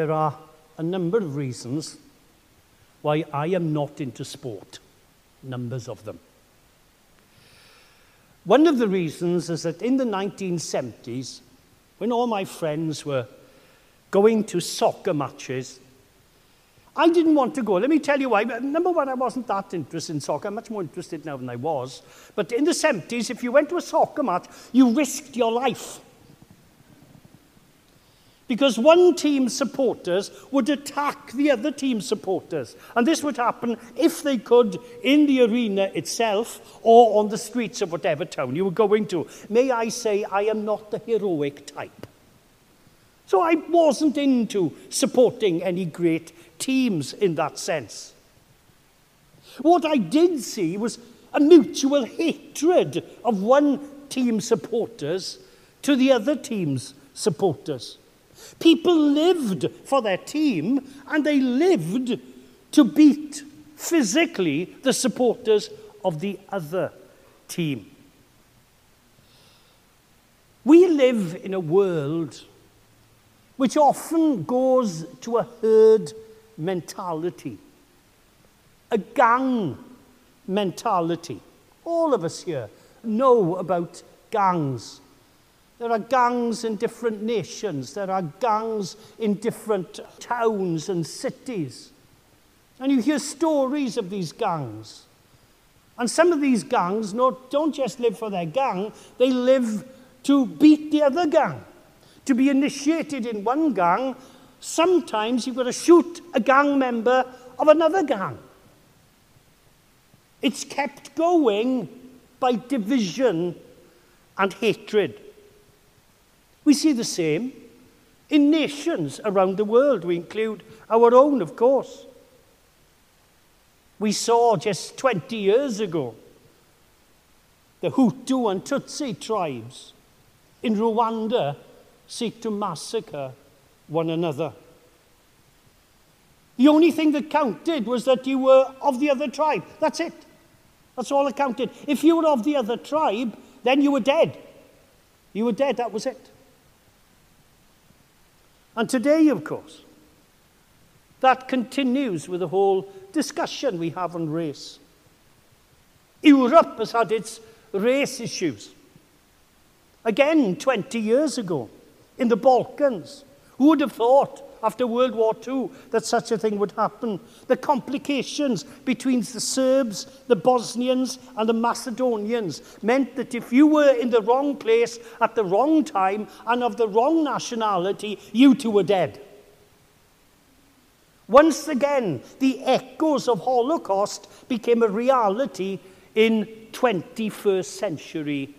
there are a number of reasons why I am not into sport, numbers of them. One of the reasons is that in the 1970s, when all my friends were going to soccer matches, I didn't want to go. Let me tell you why. Number one, I wasn't that interested in soccer. I'm much more interested now than I was. But in the 70s, if you went to a soccer match, you risked your life. because one team's supporters would attack the other team's supporters. And this would happen, if they could, in the arena itself or on the streets of whatever town you were going to. May I say, I am not the heroic type. So I wasn't into supporting any great teams in that sense. What I did see was a mutual hatred of one team's supporters to the other team's supporters. People lived for their team and they lived to beat physically the supporters of the other team. We live in a world which often goes to a herd mentality, a gang mentality. All of us here know about gangs. There are gangs in different nations. There are gangs in different towns and cities. And you hear stories of these gangs. And some of these gangs not, don't just live for their gang, they live to beat the other gang. To be initiated in one gang, sometimes you've got to shoot a gang member of another gang. It's kept going by division and hatred. We see the same in nations around the world. We include our own, of course. We saw just 20 years ago the Hutu and Tutsi tribes in Rwanda seek to massacre one another. The only thing that counted was that you were of the other tribe. That's it. That's all that counted. If you were of the other tribe, then you were dead. You were dead, that was it. And today, of course, that continues with the whole discussion we have on race. Europe has had its race issues. Again, 20 years ago, in the Balkans, who would have thought after World War II that such a thing would happen. The complications between the Serbs, the Bosnians and the Macedonians meant that if you were in the wrong place at the wrong time and of the wrong nationality, you too were dead. Once again, the echoes of Holocaust became a reality in 21st century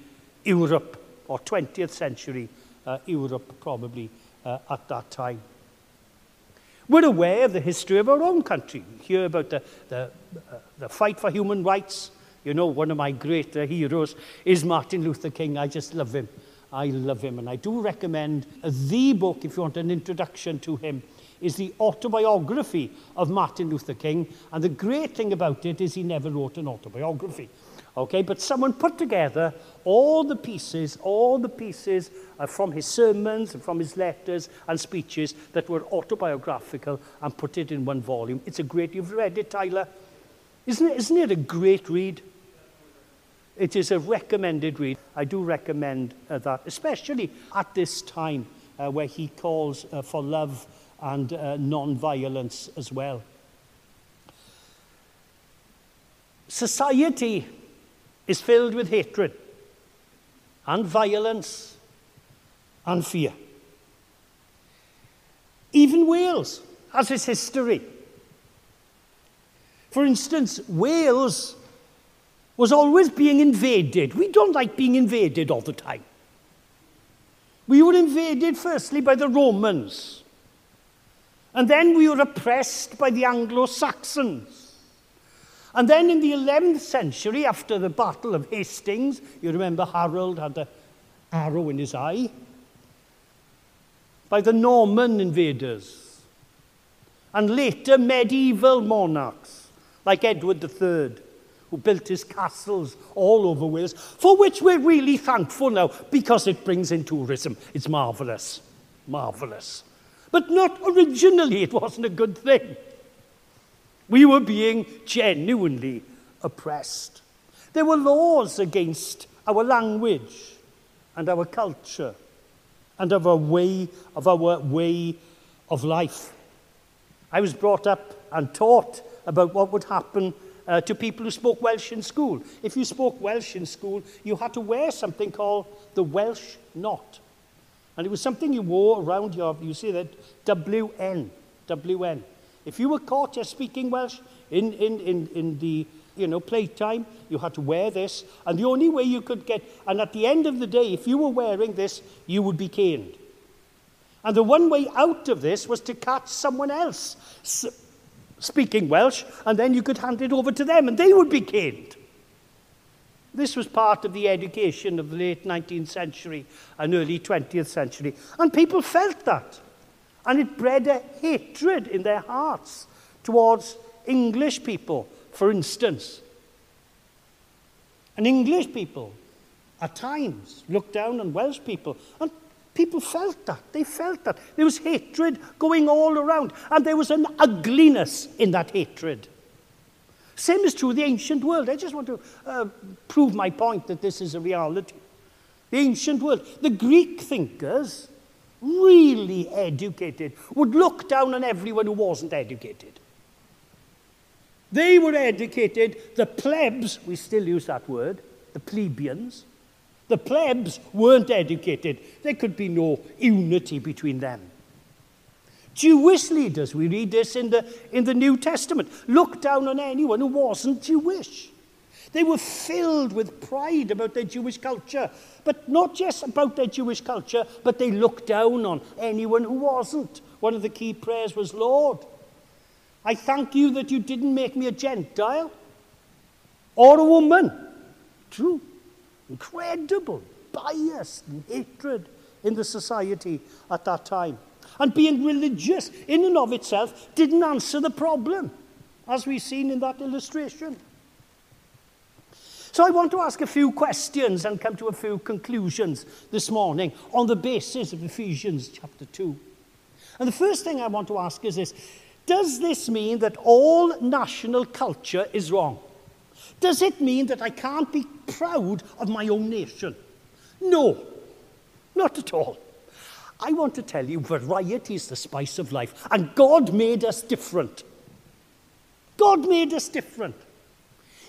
Europe, or 20th century uh, Europe probably uh, at that time. We're aware of the history of our own country. We hear about the, the, uh, the fight for human rights. You know, one of my great uh, heroes is Martin Luther King. I just love him. I love him. And I do recommend the book, if you want an introduction to him, is the autobiography of Martin Luther King. And the great thing about it is he never wrote an autobiography. Okay, but someone put together all the pieces, all the pieces uh, from his sermons and from his letters and speeches that were autobiographical and put it in one volume. It's a great, you've read it, Tyler? Isn't it, isn't it a great read? It is a recommended read. I do recommend uh, that, especially at this time uh, where he calls uh, for love and uh, non-violence as well. Society is filled with hatred and violence and fear. Even Wales has its history. For instance, Wales was always being invaded. We don't like being invaded all the time. We were invaded firstly by the Romans, and then we were oppressed by the Anglo Saxons. And then in the 11th century, after the Battle of Hastings, you remember Harold had the arrow in his eye, by the Norman invaders, and later medieval monarchs like Edward III, who built his castles all over Wales, for which we're really thankful now because it brings in tourism. It's marvellous, marvellous. But not originally, it wasn't a good thing. We were being genuinely oppressed. There were laws against our language and our culture and of our way of our way of life. I was brought up and taught about what would happen uh, to people who spoke Welsh in school. If you spoke Welsh in school, you had to wear something called the Welsh knot. And it was something you wore around your, you see that, WN, WN. If you were caught just speaking Welsh in, in, in, in the you know, playtime, you had to wear this. And the only way you could get, and at the end of the day, if you were wearing this, you would be caned. And the one way out of this was to catch someone else speaking Welsh, and then you could hand it over to them, and they would be caned. This was part of the education of the late 19th century and early 20th century. And people felt that. And it bred a hatred in their hearts towards English people, for instance. And English people, at times, looked down on Welsh people. And people felt that. They felt that. There was hatred going all around. And there was an ugliness in that hatred. Same is true of the ancient world. I just want to uh, prove my point that this is a reality. The ancient world, the Greek thinkers, really educated, would look down on everyone who wasn't educated. They were educated, the plebs, we still use that word, the plebeians, the plebs weren't educated. There could be no unity between them. Jewish leaders, we read this in the, in the New Testament, looked down on anyone who wasn't Jewish. They were filled with pride about their Jewish culture, but not just about their Jewish culture, but they looked down on anyone who wasn't. One of the key prayers was, Lord, I thank you that you didn't make me a Gentile or a woman. True. Incredible bias and hatred in the society at that time. And being religious in and of itself didn't answer the problem, as we've seen in that illustration. So I want to ask a few questions and come to a few conclusions this morning on the basis of Ephesians chapter 2. And the first thing I want to ask is this Does this mean that all national culture is wrong? Does it mean that I can't be proud of my own nation? No, not at all. I want to tell you variety is the spice of life. And God made us different. God made us different.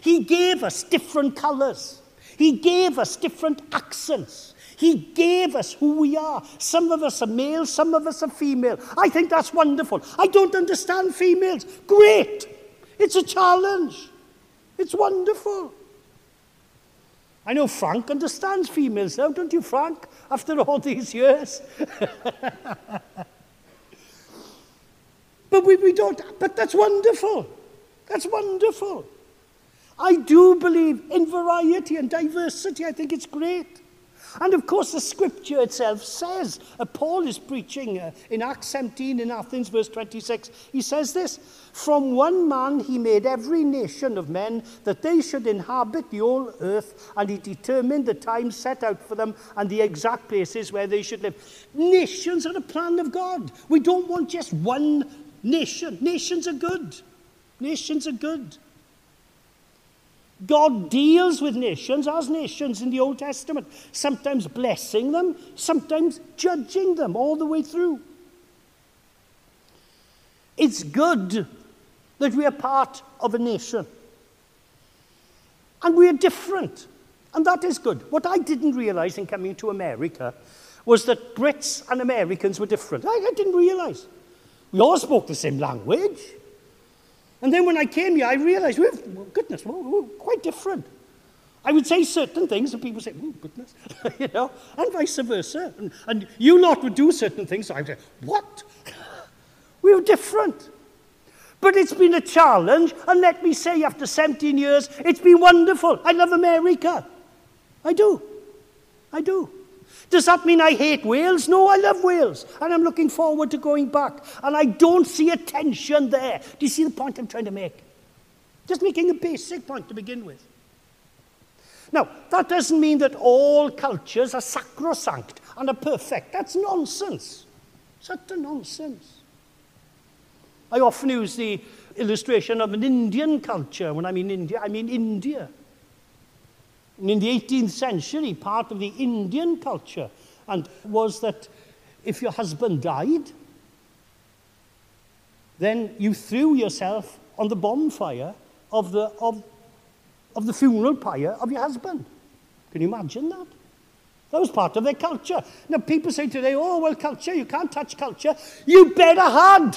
He gave us different colors. He gave us different accents. He gave us who we are. Some of us are male, some of us are female. I think that's wonderful. I don't understand females. Great. It's a challenge. It's wonderful. I know Frank understands females now, don't you, Frank, after all these years? but we, we don't, but that's wonderful. That's wonderful. I do believe in variety and diversity. I think it's great. And of course, the scripture itself says, uh, Paul is preaching uh, in Acts 17 in Athens, verse 26. He says this From one man he made every nation of men that they should inhabit the whole earth, and he determined the time set out for them and the exact places where they should live. Nations are a plan of God. We don't want just one nation. Nations are good. Nations are good. God deals with nations as nations in the Old Testament, sometimes blessing them, sometimes judging them all the way through. It's good that we are part of a nation. And we are different. And that is good. What I didn't realize in coming to America was that Brits and Americans were different. I, I didn't realize. We all spoke the same language. And then when I came here, I realized, we're, goodness, we're, we're quite different. I would say certain things, and people say, oh, goodness, you know, and vice versa. And, and you lot would do certain things, so I would say, what? we were different. But it's been a challenge, and let me say, after 17 years, it's been wonderful. I love America. I do. I do. Does that mean I hate Wales? No, I love Wales. And I'm looking forward to going back. And I don't see a tension there. Do you see the point I'm trying to make? Just making a basic point to begin with. Now, that doesn't mean that all cultures are sacrosanct and are perfect. That's nonsense. It's utter nonsense. I often use the illustration of an Indian culture. When I mean India, I mean India. And in the 18th century, part of the Indian culture and was that if your husband died, then you threw yourself on the bonfire of the, of, of the funeral pyre of your husband. Can you imagine that? That was part of their culture. Now, people say today, oh, well, culture, you can't touch culture. You better had.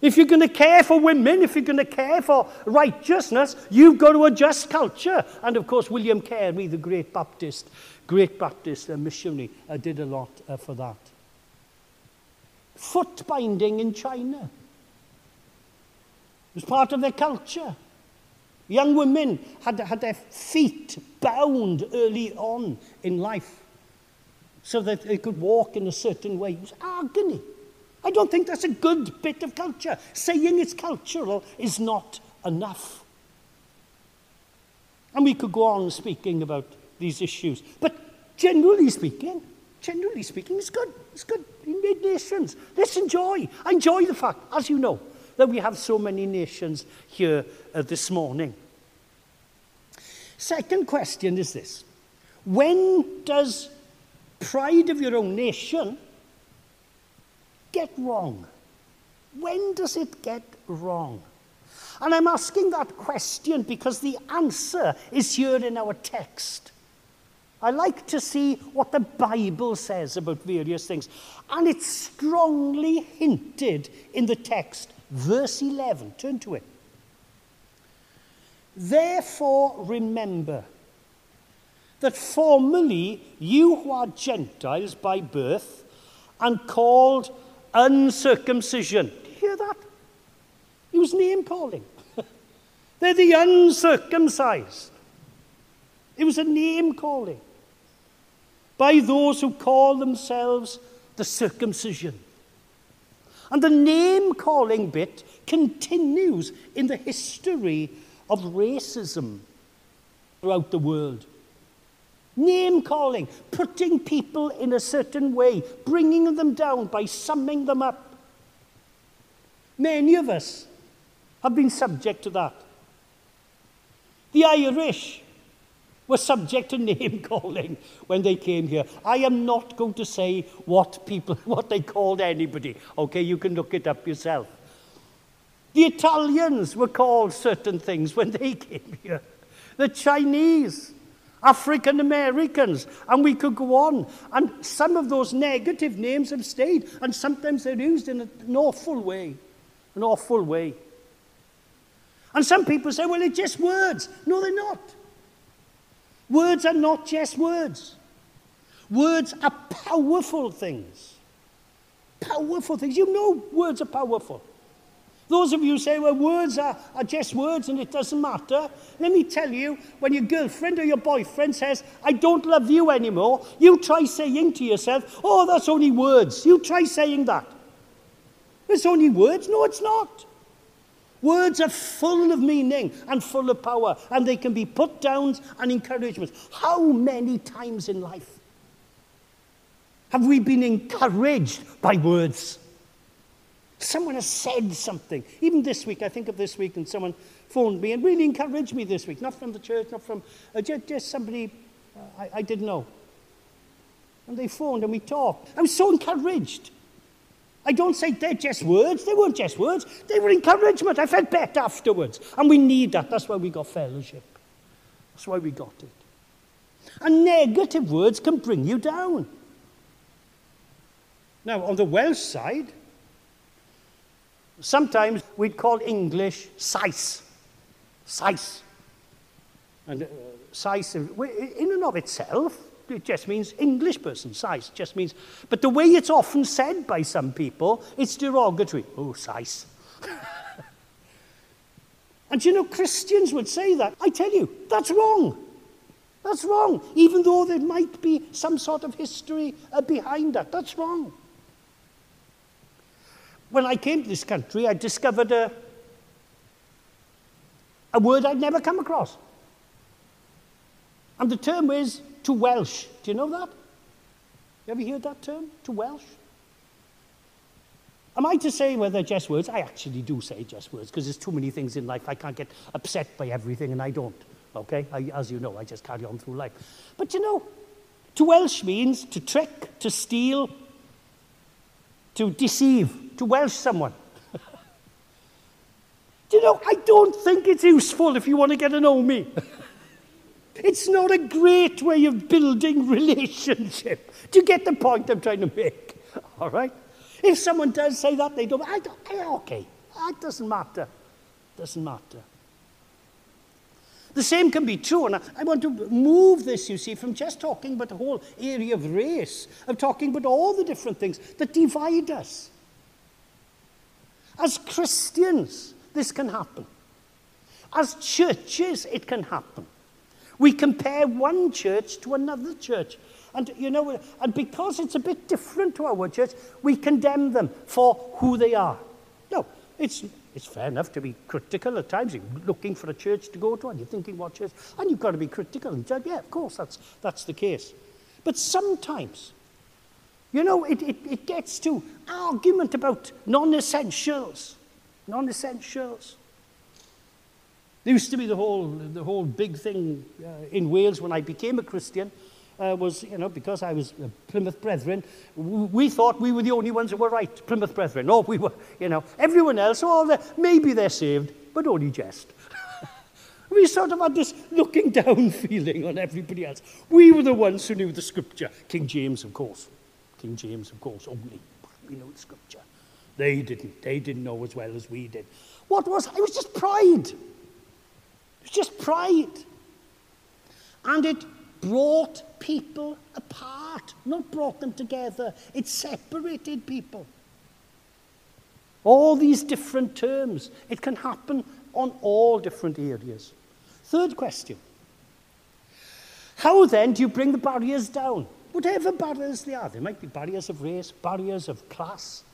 If you're going to care for women, if you're going to care for righteousness, you've got to adjust culture. And of course, William Carey, the great Baptist, great Baptist uh, missionary, uh, did a lot uh, for that. Foot binding in China was part of their culture. Young women had, had their feet bound early on in life so that they could walk in a certain way. It was agony. I don't think that's a good bit of culture. Saying it's cultural is not enough. And we could go on speaking about these issues. But generally speaking, generally speaking, it's good. It's good. In made nations. Let's enjoy. I enjoy the fact, as you know, that we have so many nations here uh, this morning. Second question is this When does pride of your own nation get wrong? When does it get wrong? And I'm asking that question because the answer is here in our text. I like to see what the Bible says about various things. And it's strongly hinted in the text. Verse 11, turn to it. Therefore, remember that formerly you who are Gentiles by birth and called uncircumcision. Do you hear that? He was name calling. They're the uncircumcised. It was a name calling by those who call themselves the circumcision. And the name calling bit continues in the history of racism throughout the world. Name calling, putting people in a certain way, bringing them down by summing them up. Many of us have been subject to that. The Irish were subject to name calling when they came here. I am not going to say what people, what they called anybody. Okay, you can look it up yourself. The Italians were called certain things when they came here. The Chinese, African Americans, and we could go on. And some of those negative names have stayed, and sometimes they're used in an awful way. An awful way. And some people say, well, it's just words. No, they're not. Words are not just words. Words are powerful things. Powerful things. You know words are powerful. Those of you who say, well, words are, are just words and it doesn't matter. Let me tell you, when your girlfriend or your boyfriend says, I don't love you anymore, you try saying to yourself, oh, that's only words. You try saying that. It's only words. No, it's not. Words are full of meaning and full of power, and they can be put downs and encouragements. How many times in life have we been encouraged by words? Someone has said something. Even this week, I think of this week, and someone phoned me and really encouraged me this week. Not from the church, not from uh, just, just, somebody uh, I, I didn't know. And they phoned and we talked. I was so encouraged. I don't say they're just words. They weren't just words. They were encouragement. I felt better afterwards. And we need that. That's why we got fellowship. That's why we got it. And negative words can bring you down. Now, on the Welsh side, Sometimes we'd call English Sais. Sais. And uh, Sais, in and of itself, it just means English person, Sais, just means. But the way it's often said by some people, it's derogatory. Oh, Sais. and you know, Christians would say that. I tell you, that's wrong. That's wrong. Even though there might be some sort of history uh, behind that, that's wrong. When I came to this country, I discovered a, a word I'd never come across. And the term is to Welsh. Do you know that? Have you ever heard that term? To Welsh? Am I to say whether just words? I actually do say just words because there's too many things in life. I can't get upset by everything and I don't. Okay? I, as you know, I just carry on through life. But you know, to Welsh means to trick, to steal, to deceive, to Welsh someone. Do you know, I don't think it's useful if you want to get to know me. it's not a great way of building relationship. Do you get the point I'm trying to make? All right? If someone does say that, they don't, I don't I, okay, uh, that doesn't matter. Doesn't matter. The same can be true, and I, I want to move this, you see, from just talking about the whole area of race, of talking about all the different things that divide us. As Christians, this can happen. As churches, it can happen. We compare one church to another church. And, you know, and because it's a bit different to our church, we condemn them for who they are. No, it's, it's fair enough to be critical at times. You're looking for a church to go to and you're thinking what church, and you've got to be critical and judge. Yeah, of course, that's, that's the case. But sometimes, you know, it, it, it gets to argument about non-essentials. Non-essentials. There used to be the whole, the whole big thing uh, in Wales when I became a Christian uh, was, you know, because I was a Plymouth Brethren, we thought we were the only ones that were right, Plymouth Brethren. Oh, we were, you know, everyone else, oh, they're, maybe they're saved, but only just. we sort of had this looking down feeling on everybody else. We were the ones who knew the scripture. King James, of course. King James, of course, only. We know the scripture. They didn't. They didn't know as well as we did. What was it? was just pride. It was just pride. And it brought people apart, not brought them together. It separated people. All these different terms. It can happen on all different areas. Third question. How then do you bring the barriers down? whatever barriers they are. There might be barriers of race, barriers of class.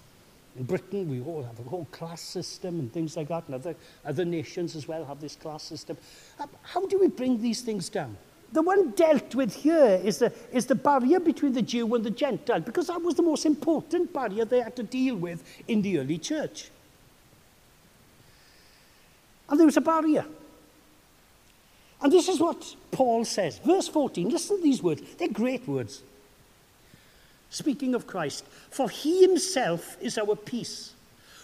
In Britain, we all have a whole class system and things like that, and other, other nations as well have this class system. Um, how do we bring these things down? The one dealt with here is the, is the barrier between the Jew and the Gentile, because that was the most important barrier they had to deal with in the early church. And there was a barrier. And this is what Paul says. Verse 14, listen to these words. They're great words. Speaking of Christ, for he himself is our peace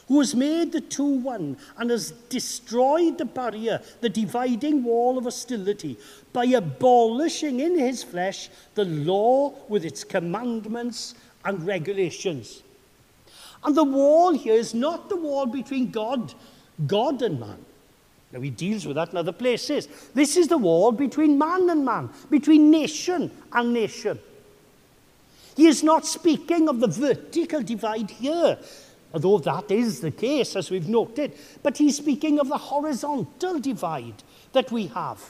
who has made the two one and has destroyed the barrier, the dividing wall of hostility, by abolishing in his flesh the law with its commandments and regulations. And the wall here is not the wall between God, God and man. Now, he deals with that in other places. This is the wall between man and man, between nation and nation. He is not speaking of the vertical divide here although that is the case, as we've noted. But he's speaking of the horizontal divide that we have.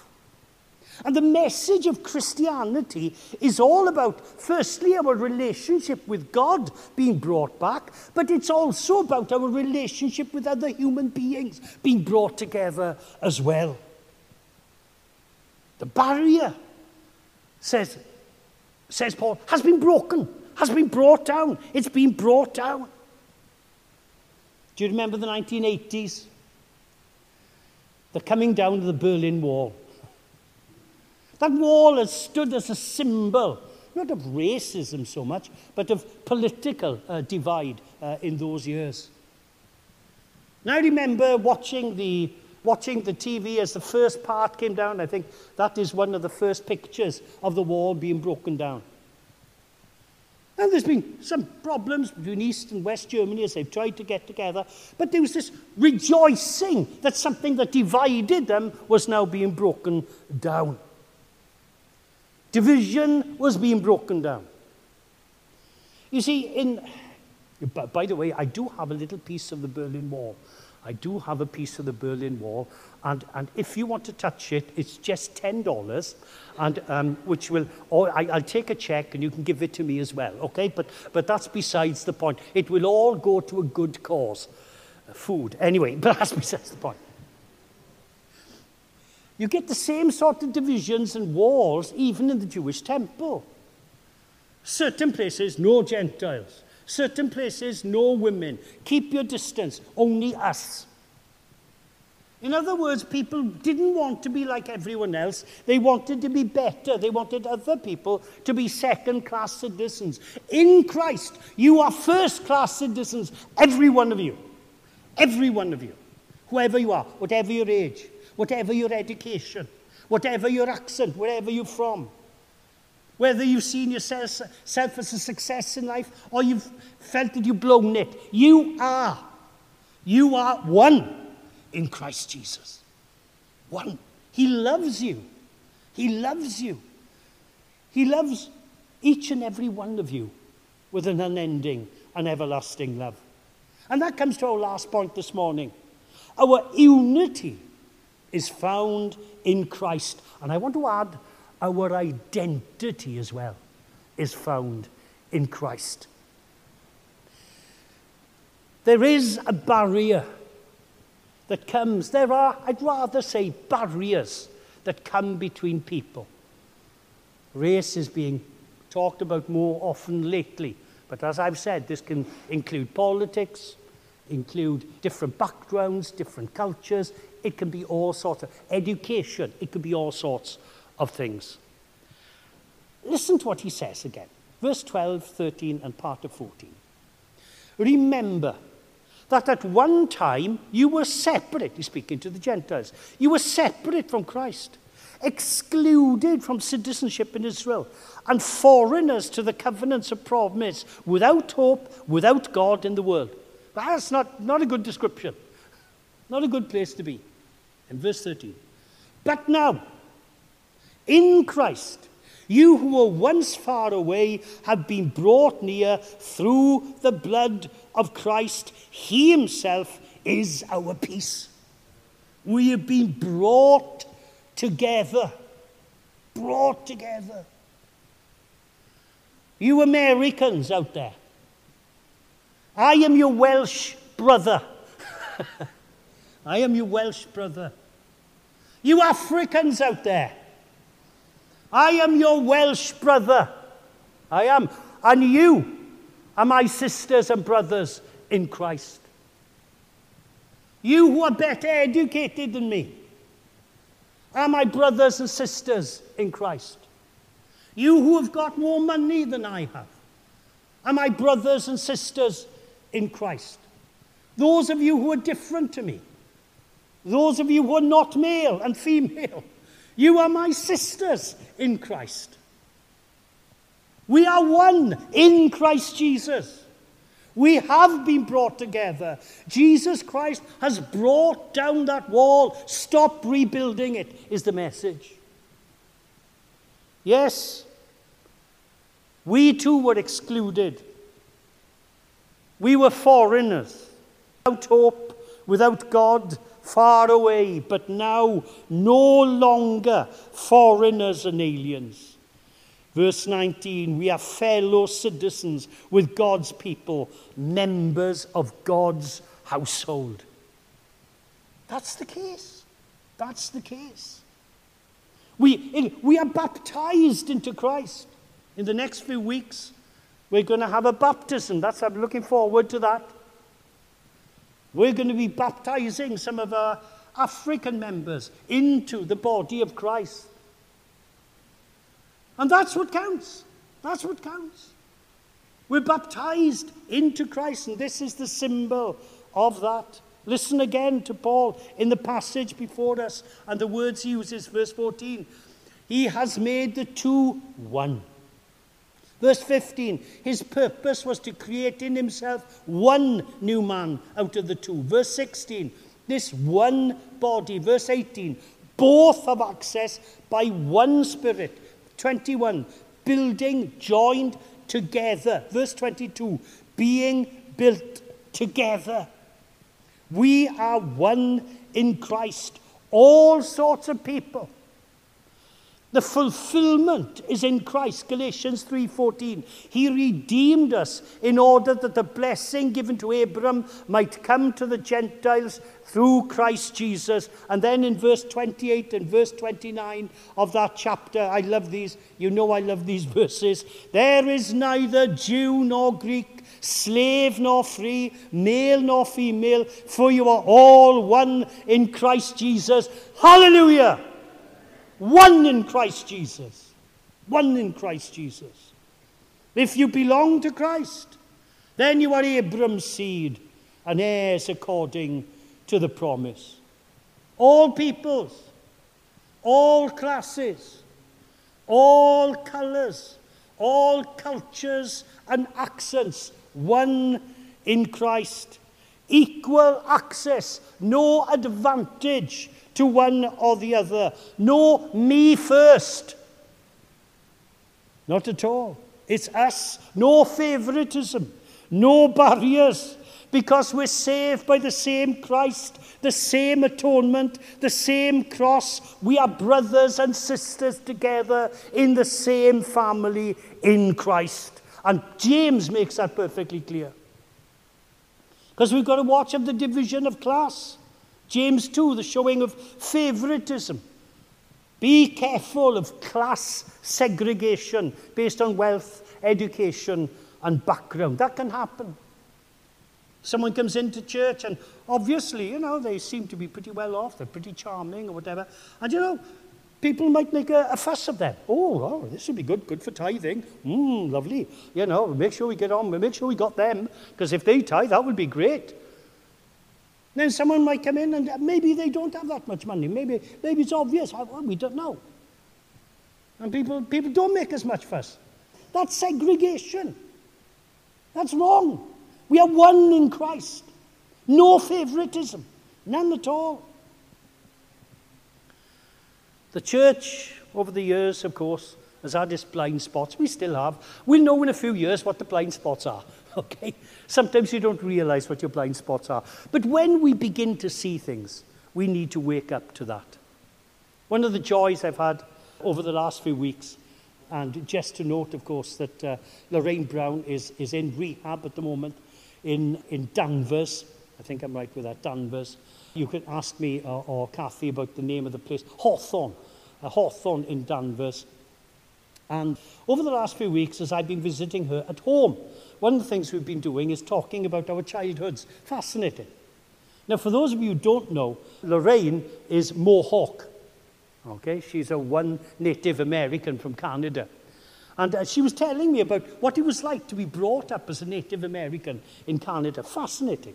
And the message of Christianity is all about, firstly, our relationship with God being brought back, but it's also about our relationship with other human beings being brought together as well. The barrier, says, says Paul, has been broken, has been brought down. It's been brought down. Do you remember the 1980s? The coming down of the Berlin Wall. That wall has stood as a symbol, not of racism so much, but of political uh, divide uh, in those years. Now I remember watching the, watching the TV as the first part came down. I think that is one of the first pictures of the wall being broken down. And there's been some problems between East and West Germany as they've tried to get together. But there was this rejoicing that something that divided them was now being broken down. Division was being broken down. You see, in, by the way, I do have a little piece of the Berlin Wall. I do have a piece of the Berlin Wall, and, and if you want to touch it, it's just $10, and, um, which will, or I, I'll take a check and you can give it to me as well, okay? But, but that's besides the point. It will all go to a good cause. Food. Anyway, but that's besides the point. You get the same sort of divisions and walls even in the Jewish temple. Certain places, no Gentiles. Certain places, no women. Keep your distance, only us. In other words, people didn't want to be like everyone else. They wanted to be better. They wanted other people to be second class citizens. In Christ, you are first class citizens, every one of you. Every one of you. Whoever you are, whatever your age, whatever your education, whatever your accent, wherever you're from. Whether you've seen yourself self as a success in life or you've felt that you've blown it, you are. You are one in Christ Jesus. One. He loves you. He loves you. He loves each and every one of you with an unending and everlasting love. And that comes to our last point this morning. Our unity is found in Christ. And I want to add, our identity as well is found in Christ. There is a barrier that comes, there are, I'd rather say, barriers that come between people. Race is being talked about more often lately, but as I've said, this can include politics, include different backgrounds, different cultures. It can be all sorts of education. It could be all sorts of things. Listen to what he says again. Verse 12, 13, and part of 14. Remember that at one time you were separate, he's speaking to the Gentiles, you were separate from Christ, excluded from citizenship in Israel, and foreigners to the covenants of promise, without hope, without God in the world. That's not, not a good description. Not a good place to be. In verse 13. But now, in Christ, you who were once far away have been brought near through the blood of Christ. He himself is our peace. We have been brought together. Brought together. You Americans out there, I am your Welsh brother. I am your Welsh brother. You Africans out there, I am your Welsh brother. I am. And you are my sisters and brothers in Christ. You who are better educated than me are my brothers and sisters in Christ. You who have got more money than I have are my brothers and sisters in Christ. Those of you who are different to me, those of you who are not male and female, you are my sisters in Christ. We are one in Christ Jesus. We have been brought together. Jesus Christ has brought down that wall. Stop rebuilding it, is the message. Yes, we too were excluded. We were foreigners, without hope, without God, far away, but now no longer foreigners and aliens. Verse 19, we are fellow citizens with God's people, members of God's household. That's the case. That's the case. We, we are baptized into Christ. In the next few weeks, we're going to have a baptism. That's I'm looking forward to that. We're going to be baptizing some of our African members into the body of Christ. And that's what counts. That's what counts. We're baptized into Christ, and this is the symbol of that. Listen again to Paul in the passage before us, and the words he uses, verse 14. He has made the two one. Verse 15, his purpose was to create in himself one new man out of the two. Verse 16, this one body. Verse 18, both have access by one spirit. 21, building joined together. Verse 22, being built together. We are one in Christ. All sorts of people. The fulfillment is in Christ, Galatians 3.14. He redeemed us in order that the blessing given to Abram might come to the Gentiles through Christ Jesus. And then in verse 28 and verse 29 of that chapter, I love these, you know I love these verses. There is neither Jew nor Greek, slave nor free, male nor female, for you are all one in Christ Jesus. Hallelujah! One in Christ Jesus. One in Christ Jesus. If you belong to Christ, then you are Abram's seed and heirs according to the promise. All peoples, all classes, all colours, all cultures and accents, one in Christ. Equal access, no advantage to one or the other. No me first. Not at all. It's us. No favoritism. No barriers. Because we're saved by the same Christ, the same atonement, the same cross. We are brothers and sisters together in the same family in Christ. And James makes that perfectly clear. Because we've got to watch of the division of class. James 2, the showing of favoritism. Be careful of class segregation based on wealth, education, and background. That can happen. Someone comes into church and obviously, you know, they seem to be pretty well off, they're pretty charming or whatever. And you know, people might make a, a fuss of them. Oh, oh, this would be good, good for tithing. Mmm, lovely. You know, make sure we get on, make sure we got them, because if they tithe, that would be great. Then someone might come in and uh, maybe they don't have that much money. Maybe, maybe it's obvious. We don't know. And people, people don't make as much fuss. That's segregation. That's wrong. We are one in Christ. No favoritism. None at all. The church, over the years, of course, has had its blind spots. We still have. We'll know in a few years what the blind spots are. Okay? Sometimes you don't realize what your blind spots are. But when we begin to see things, we need to wake up to that. One of the joys I've had over the last few weeks, and just to note, of course, that uh, Lorraine Brown is, is in rehab at the moment in, in Danvers. I think I'm right with that, Danvers. You can ask me or, or Kathy about the name of the place. Hawthorne. Uh, Hawthorne in Danvers. And over the last few weeks, as I've been visiting her at home, one of the things we've been doing is talking about our childhoods. Fascinating. Now, for those of you who don't know, Lorraine is Mohawk. Okay, she's a one Native American from Canada. And uh, she was telling me about what it was like to be brought up as a Native American in Canada. Fascinating.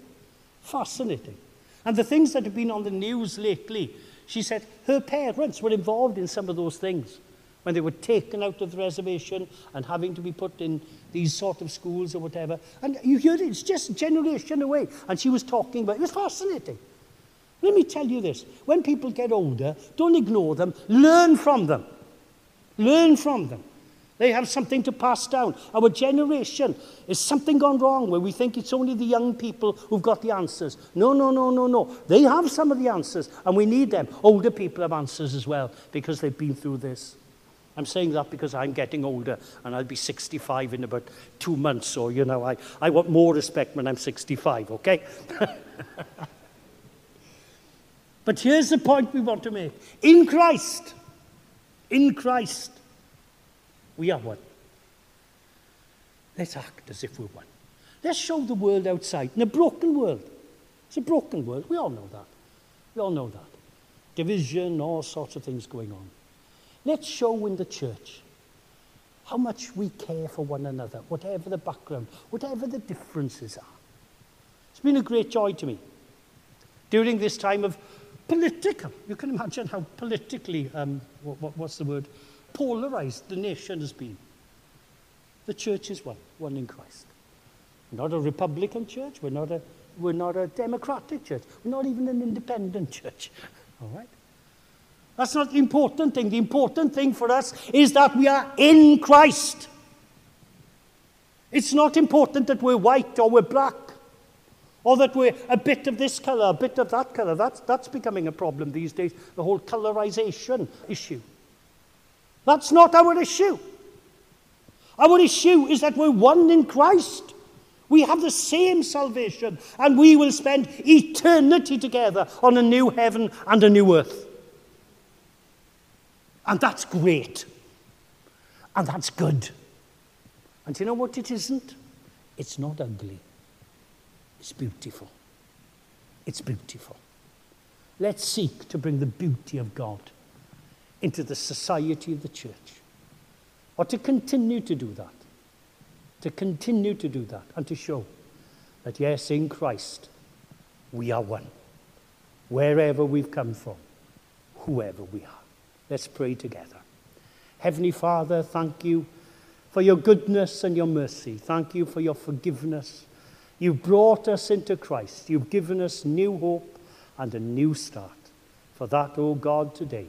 Fascinating. And the things that have been on the news lately, she said her parents were involved in some of those things. When they were taken out of the reservation and having to be put in these sort of schools or whatever. And you hear it, it's just a generation away. And she was talking about it. was fascinating. Let me tell you this. When people get older, don't ignore them. Learn from them. Learn from them. They have something to pass down. Our generation is something gone wrong where we think it's only the young people who've got the answers. No, no, no, no, no. They have some of the answers and we need them. Older people have answers as well because they've been through this. I'm saying that because I'm getting older and I'll be 65 in about two months. So, you know, I, I want more respect when I'm 65, okay? but here's the point we want to make in Christ, in Christ, we are one. Let's act as if we're one. Let's show the world outside in a broken world. It's a broken world. We all know that. We all know that. Division, all sorts of things going on. Let's show in the church how much we care for one another, whatever the background, whatever the differences are. It's been a great joy to me. During this time of political, you can imagine how politically, um, what, what, what's the word, polarized the nation has been. The church is one, one in Christ. We're not a Republican church, we're not a, we're not a democratic church, we're not even an independent church. All right? That's not the important thing. The important thing for us is that we are in Christ. It's not important that we're white or we're black or that we're a bit of this colour, a bit of that colour. That's, that's becoming a problem these days, the whole colorization issue. That's not our issue. Our issue is that we're one in Christ. We have the same salvation, and we will spend eternity together on a new heaven and a new earth. And that's great. And that's good. And you know what it isn't? It's not ugly. It's beautiful. It's beautiful. Let's seek to bring the beauty of God into the society of the church. Or to continue to do that. To continue to do that and to show that, yes, in Christ, we are one. Wherever we've come from, whoever we are. Let's pray together. Heavenly Father, thank you for your goodness and your mercy. Thank you for your forgiveness. You've brought us into Christ. You've given us new hope and a new start. For that, O oh God, today,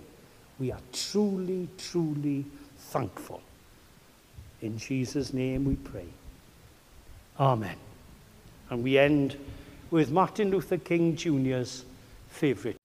we are truly, truly thankful. In Jesus' name we pray. Amen. And we end with Martin Luther King Jr.'s favourite